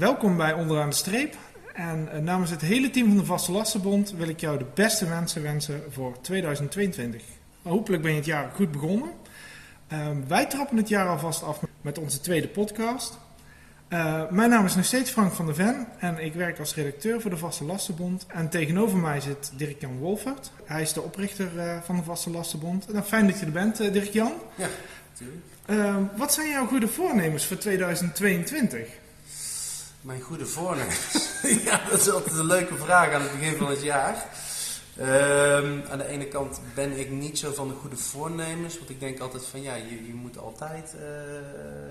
Welkom bij Onderaan de Streep. En eh, namens het hele team van de Vaste Lastenbond wil ik jou de beste wensen wensen voor 2022. Hopelijk ben je het jaar goed begonnen. Ehm, wij trappen het jaar alvast af met onze tweede podcast. Uh, mijn naam is nog steeds Frank van der Ven en ik werk als redacteur voor de Vaste Lastenbond. En tegenover mij zit Dirk-Jan Wolfert. Hij is de oprichter uh, van de Vaste Lastenbond. En fijn dat je er bent, Dirk-Jan. Ja, natuurlijk. Ehm, wat zijn jouw goede voornemens voor 2022? Mijn goede voornemens? ja, dat is altijd een leuke vraag aan het begin van het jaar. Um, aan de ene kant ben ik niet zo van de goede voornemens, want ik denk altijd van ja, je, je moet altijd uh,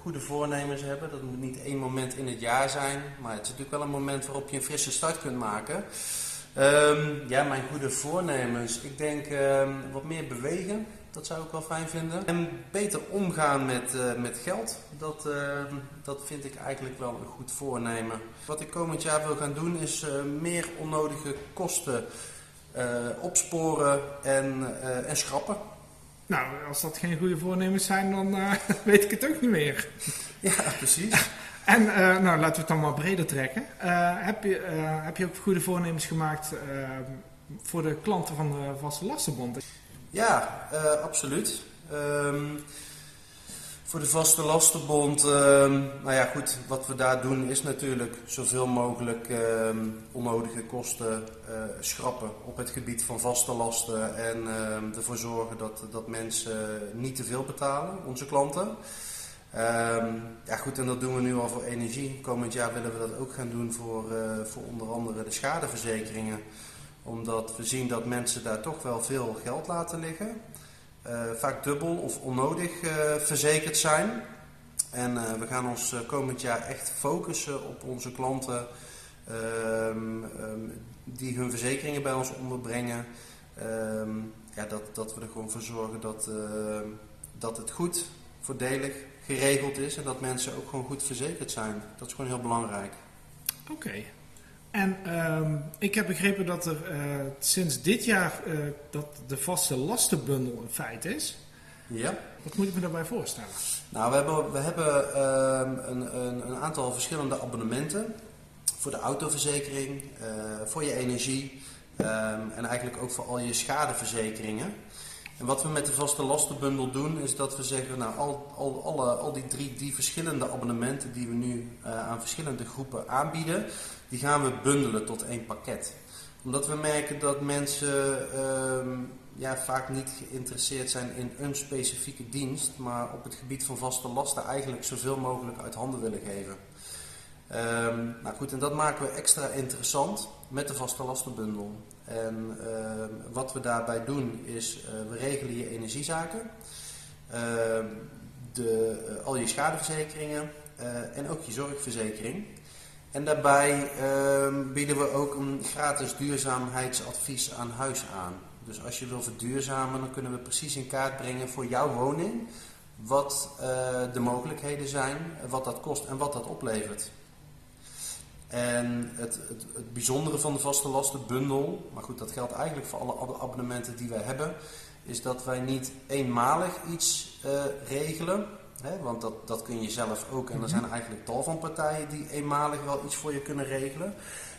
goede voornemens hebben. Dat moet niet één moment in het jaar zijn, maar het is natuurlijk wel een moment waarop je een frisse start kunt maken. Um, ja, mijn goede voornemens. Ik denk um, wat meer bewegen, dat zou ik wel fijn vinden. En beter omgaan met, uh, met geld, dat, uh, dat vind ik eigenlijk wel een goed voornemen. Wat ik komend jaar wil gaan doen is uh, meer onnodige kosten uh, opsporen en, en schrappen. Nou, als dat geen goede voornemens zijn, dan weet ik het ook niet meer. Ja, precies. en nou, laten we het dan maar breder trekken. heb, je, heb je ook goede voornemens gemaakt voor de klanten van de Vaste Lastenbond? Ja, absoluut. Um, voor de Vaste Lastenbond, uh, nou ja goed, wat we daar doen is natuurlijk zoveel mogelijk uh, onnodige kosten uh, schrappen op het gebied van vaste lasten en ehm, ervoor zorgen dat, dat mensen niet te veel betalen, onze klanten. Ehm, ja goed, en dat doen we nu al voor energie. Komend jaar willen we dat ook gaan doen voor, eh, voor onder andere de schadeverzekeringen. Omdat we zien dat mensen daar toch wel veel geld laten liggen. Uh, vaak dubbel of onnodig uh, verzekerd zijn. En uh, we gaan ons komend jaar echt focussen op onze klanten um, um, die hun verzekeringen bij ons onderbrengen. Um, ja, dat, dat we er gewoon voor zorgen dat, dat het goed, voordelig geregeld is en dat mensen ook gewoon goed verzekerd zijn. Dat is gewoon heel belangrijk. Oké. En um, ik heb begrepen dat er uh, sinds dit jaar uh, dat de vaste lastenbundel een feit is. Ja. Wat moet ik me daarbij voorstellen? Nou, we hebben, we hebben um, een, een, een, aantal verschillende abonnementen. Voor de autoverzekering, uh, voor je energie um, en eigenlijk ook voor al je schadeverzekeringen. En wat we met de vaste lastenbundel doen, is dat we zeggen, nou, al, al, alle, al die drie die verschillende abonnementen die we nu uh, aan verschillende groepen aanbieden, die gaan we bundelen tot één pakket. Omdat we merken dat mensen uh, ja, vaak niet geïnteresseerd zijn in een specifieke dienst, maar op het gebied van vaste lasten eigenlijk zoveel mogelijk uit handen willen geven. Um, nou goed, en dat maken we extra interessant met de vaste lastenbundel. En uh, wat we daarbij doen is, uh, we regelen je energiezaken, uh, de, al je schadeverzekeringen en ook je zorgverzekering. En daarbij bieden we ook een gratis duurzaamheidsadvies aan huis aan. Dus als je wil verduurzamen, dan kunnen we precies in kaart brengen voor jouw woning wat de mogelijkheden zijn, wat dat kost en wat dat oplevert. En het, het, het, bijzondere van de vaste lastenbundel, maar goed, dat geldt eigenlijk voor alle abonnementen die wij hebben, is dat wij niet eenmalig iets uh, regelen. Hè, want dat, dat kun je zelf ook. En er zijn eigenlijk tal van partijen die eenmalig wel iets voor je kunnen regelen.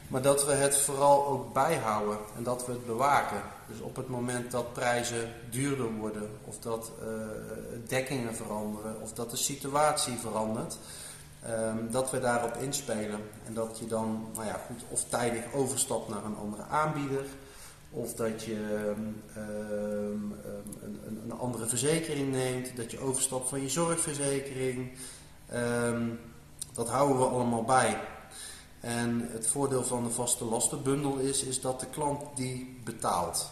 Maar dat we het vooral ook bijhouden en dat we het bewaken. Dus op het moment dat prijzen duurder worden, of dat uh, dekkingen veranderen, of dat de situatie verandert, Um, dat we daarop inspelen en dat je dan nou ja, goed, of tijdig overstapt naar een andere aanbieder of dat je um, um, een, een, andere verzekering neemt, dat je overstapt van je zorgverzekering. dat houden we allemaal bij. En het voordeel van de vaste lastenbundel is, is dat de klant die betaalt.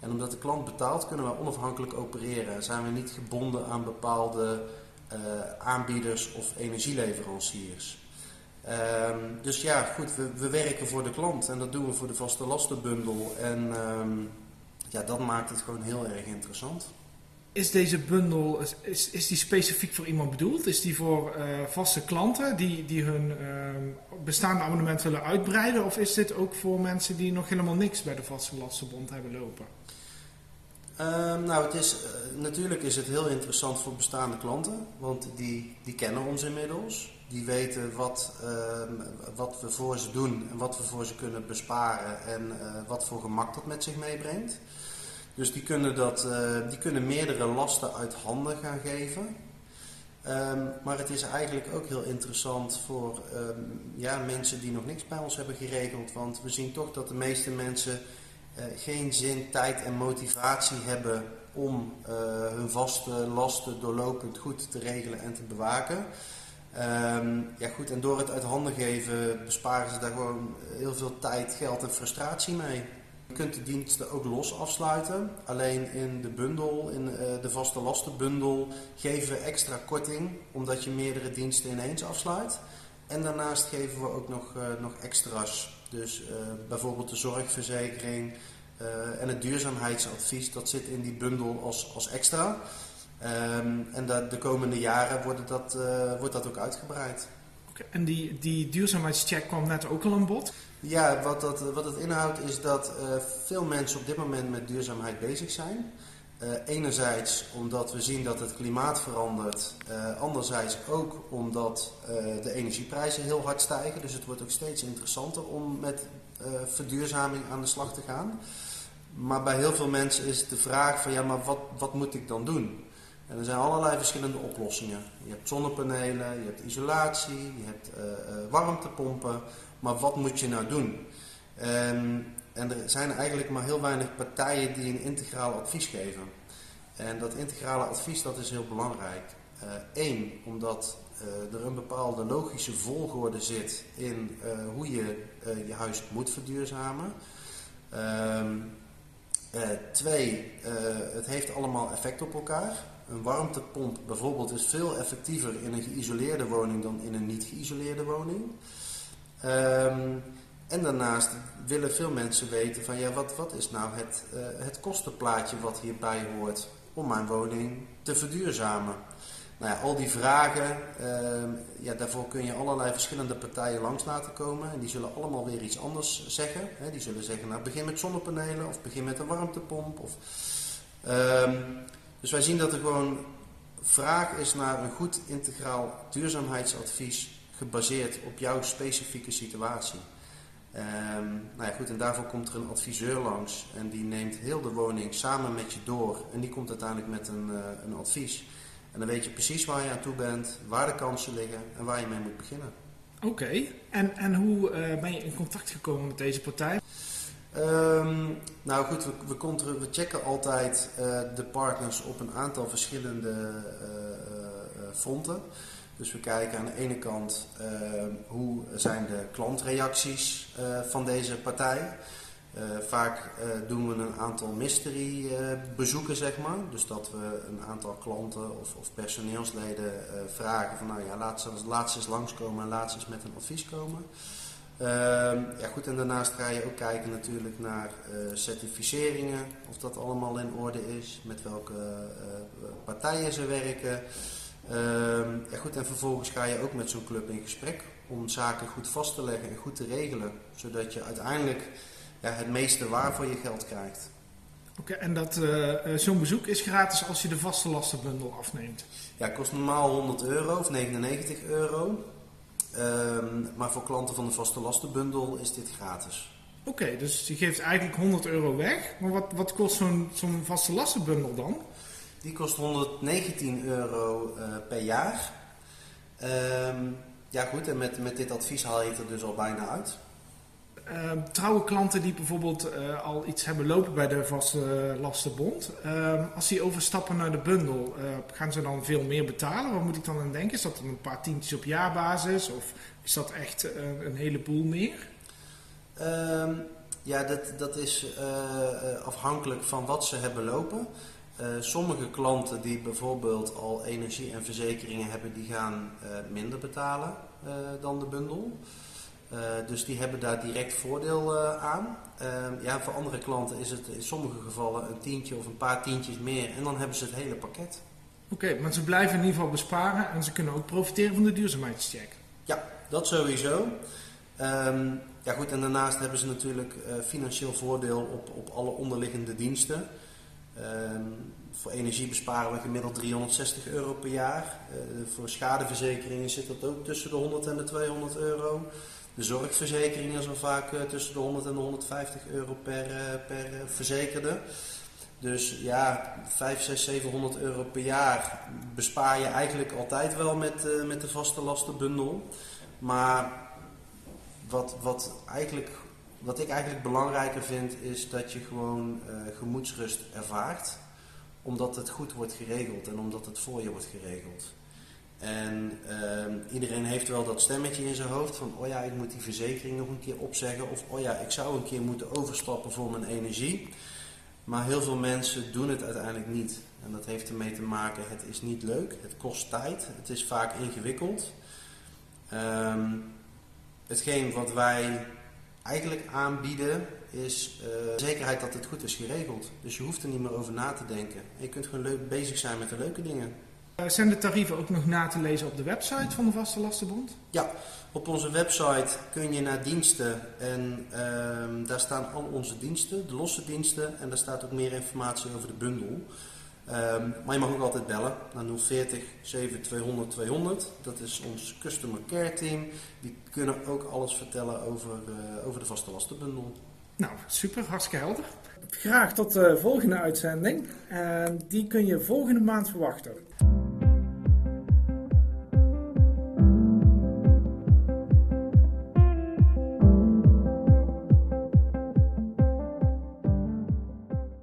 En omdat de klant betaalt kunnen we onafhankelijk opereren. Zijn we niet gebonden aan bepaalde aanbieders of energieleveranciers. Um, dus ja, goed, we, we, werken voor de klant en dat doen we voor de vaste lastenbundel. En um, ja, dat maakt het gewoon heel erg interessant. Is deze bundel, is, is die specifiek voor iemand bedoeld? Is die voor uh, vaste klanten die, die hun uh, bestaande abonnement willen uitbreiden? Of is dit ook voor mensen die nog helemaal niks bij de vaste lastenbond hebben lopen? Um, nou, het is, uh, natuurlijk is het heel interessant voor bestaande klanten, want die, die kennen ons inmiddels. Die weten wat, ehm, wat we voor ze doen en wat we voor ze kunnen besparen en eh, wat voor gemak dat met zich meebrengt. Dus die kunnen, dat, eh, die kunnen meerdere lasten uit handen gaan geven. Ehm, maar het is eigenlijk ook heel interessant voor ehm, ja, mensen die nog niks bij ons hebben geregeld. Want we zien toch dat de meeste mensen geen zin, tijd en motivatie hebben om uh, hun vaste lasten doorlopend goed te regelen en te bewaken. Um, ja goed, en door het uit handen geven besparen ze daar gewoon heel veel tijd, geld en frustratie mee. Je kunt de diensten ook los afsluiten. Alleen in de bundel, in uh, de vaste lastenbundel, geven we extra korting omdat je meerdere diensten ineens afsluit. En daarnaast geven we ook nog, nog extra's. Dus uh, bijvoorbeeld de zorgverzekering en het duurzaamheidsadvies, dat zit in die bundel als, als extra. Um, en de, de, komende jaren wordt dat, wordt dat ook uitgebreid. Okay, en die, die duurzaamheidscheck kwam net ook al aan bod? Ja, wat, dat, wat het inhoudt is dat uh, veel mensen op dit moment met duurzaamheid bezig zijn. Uh, enerzijds omdat we zien dat het klimaat verandert. Uh, anderzijds ook omdat de energieprijzen heel hard stijgen. Dus het wordt ook steeds interessanter om met verduurzaming aan de slag te gaan. Maar bij heel veel mensen is de vraag van ja, maar wat, wat moet ik dan doen? En er zijn allerlei verschillende oplossingen. Je hebt zonnepanelen, je hebt isolatie, je hebt warmtepompen. Maar wat moet je nou doen? En er zijn eigenlijk maar heel weinig partijen die een integraal advies geven. En dat integrale advies dat is heel belangrijk. Eén, uh, omdat uh, er een bepaalde logische volgorde zit in uh, hoe je je huis moet verduurzamen. Um, twee, het heeft allemaal effect op elkaar. Een warmtepomp bijvoorbeeld is veel effectiever in een geïsoleerde woning dan in een niet geïsoleerde woning. Um, en daarnaast willen veel mensen weten van ja, wat, wat is nou het, uh, het kostenplaatje wat hierbij hoort om mijn woning te verduurzamen. Nou ja, al die vragen, uh, ja, daarvoor kun je allerlei verschillende partijen langs laten komen. En die zullen allemaal weer iets anders zeggen. Hè. Die zullen zeggen, nou begin met zonnepanelen of begin met een warmtepomp. Of, um, dus wij zien dat er gewoon vraag is naar een goed integraal duurzaamheidsadvies gebaseerd op jouw specifieke situatie. Um, nou ja, goed, en daarvoor komt er een adviseur langs en die neemt heel de woning samen met je door en die komt uiteindelijk met een, uh, een advies. En dan weet je precies waar je aan toe bent, waar de kansen liggen en waar je mee moet beginnen. Oké, okay. en, en hoe uh, ben je in contact gekomen met deze partij? Um, nou goed, we, we, we checken altijd uh, de partners op een aantal verschillende fronten. Dus we kijken aan de ene kant uh, hoe zijn de klantreacties uh, van deze partij. Uh, vaak doen we een aantal mystery bezoeken, zeg maar. Dus dat we een aantal klanten of, of personeelsleden vragen van nou ja, laat ze, laat ze eens langskomen en laat ze eens met een advies komen. Ehm, ja goed, en daarnaast ga je ook kijken natuurlijk naar certificeringen, of dat allemaal in orde is, met welke partijen ze werken. Uh, ja goed, en vervolgens ga je ook met zo'n club in gesprek om zaken goed vast te leggen en goed te regelen. Zodat je uiteindelijk ja, het meeste waar voor je geld krijgt. Oké, okay, en dat uh, zo'n bezoek is gratis als je de vaste lastenbundel afneemt? Ja, het kost normaal 100 euro of 99 euro. Um, maar voor klanten van de vaste lastenbundel is dit gratis. Oké, okay, dus je geeft eigenlijk 100 euro weg. Maar wat, wat kost zo'n zo'n vaste lastenbundel dan? Die kost 119 euro uh, per jaar. Um, ja goed, en met, met dit advies haal je het er dus al bijna uit. Uh, trouwe klanten die bijvoorbeeld uh, al iets hebben lopen bij de vaste lastenbond, uh, als die overstappen naar de bundel, eh, gaan ze dan veel meer betalen? Wat moet ik dan aan denken? Is dat dan een paar tientjes op jaarbasis of is dat echt een heleboel meer? Um, ja, dat, dat is afhankelijk van wat ze hebben lopen. Uh, sommige klanten die bijvoorbeeld al energie en verzekeringen hebben, die gaan uh, minder betalen uh, dan de bundel. dus die hebben daar direct voordeel aan. Ehm, ja, voor andere klanten is het in sommige gevallen een tientje of een paar tientjes meer en dan hebben ze het hele pakket. Oké, okay, maar ze blijven in ieder geval besparen en ze kunnen ook profiteren van de duurzaamheidscheck. Ja, dat sowieso. Um, ja goed, en daarnaast hebben ze natuurlijk financieel voordeel op, op alle onderliggende diensten. Um, voor energie besparen we gemiddeld 360 euro per jaar. voor schadeverzekeringen zit dat ook tussen de 100 en de 200 euro. De zorgverzekering is al vaak tussen de 100 en de 150 euro per, per verzekerde. Dus ja, 5, 6, 700 euro per jaar bespaar je eigenlijk altijd wel met, uh, met de vaste lastenbundel. Maar wat, wat, eigenlijk, wat ik eigenlijk belangrijker vind, is dat je gewoon uh, gemoedsrust ervaart. Omdat het goed wordt geregeld en omdat het voor je wordt geregeld. En uh, iedereen heeft wel dat stemmetje in zijn hoofd van, oh ja, ik moet die verzekering nog een keer opzeggen. Of, oh ja, ik zou een keer moeten overstappen voor mijn energie. Maar heel veel mensen doen het uiteindelijk niet. En dat heeft ermee te maken, het is niet leuk, het kost tijd, het is vaak ingewikkeld. Um, hetgeen wat wij eigenlijk aanbieden is uh, zekerheid dat het goed is geregeld. Dus je hoeft er niet meer over na te denken. je kunt gewoon leuk bezig zijn met de leuke dingen. Eh, zijn de tarieven ook nog na te lezen op de website van de Vaste Lastenbond? Ja, op onze website kun je naar diensten en um, daar staan al onze diensten, de losse diensten en daar staat ook meer informatie over de bundel. Um, maar je mag ook altijd bellen naar 040 7200 200. Dat is ons customer care team. Die kunnen ook alles vertellen over, uh, over de vaste lastenbundel. Nou, super, hartstikke helder. Graag tot de volgende uitzending. En die kun je volgende maand verwachten.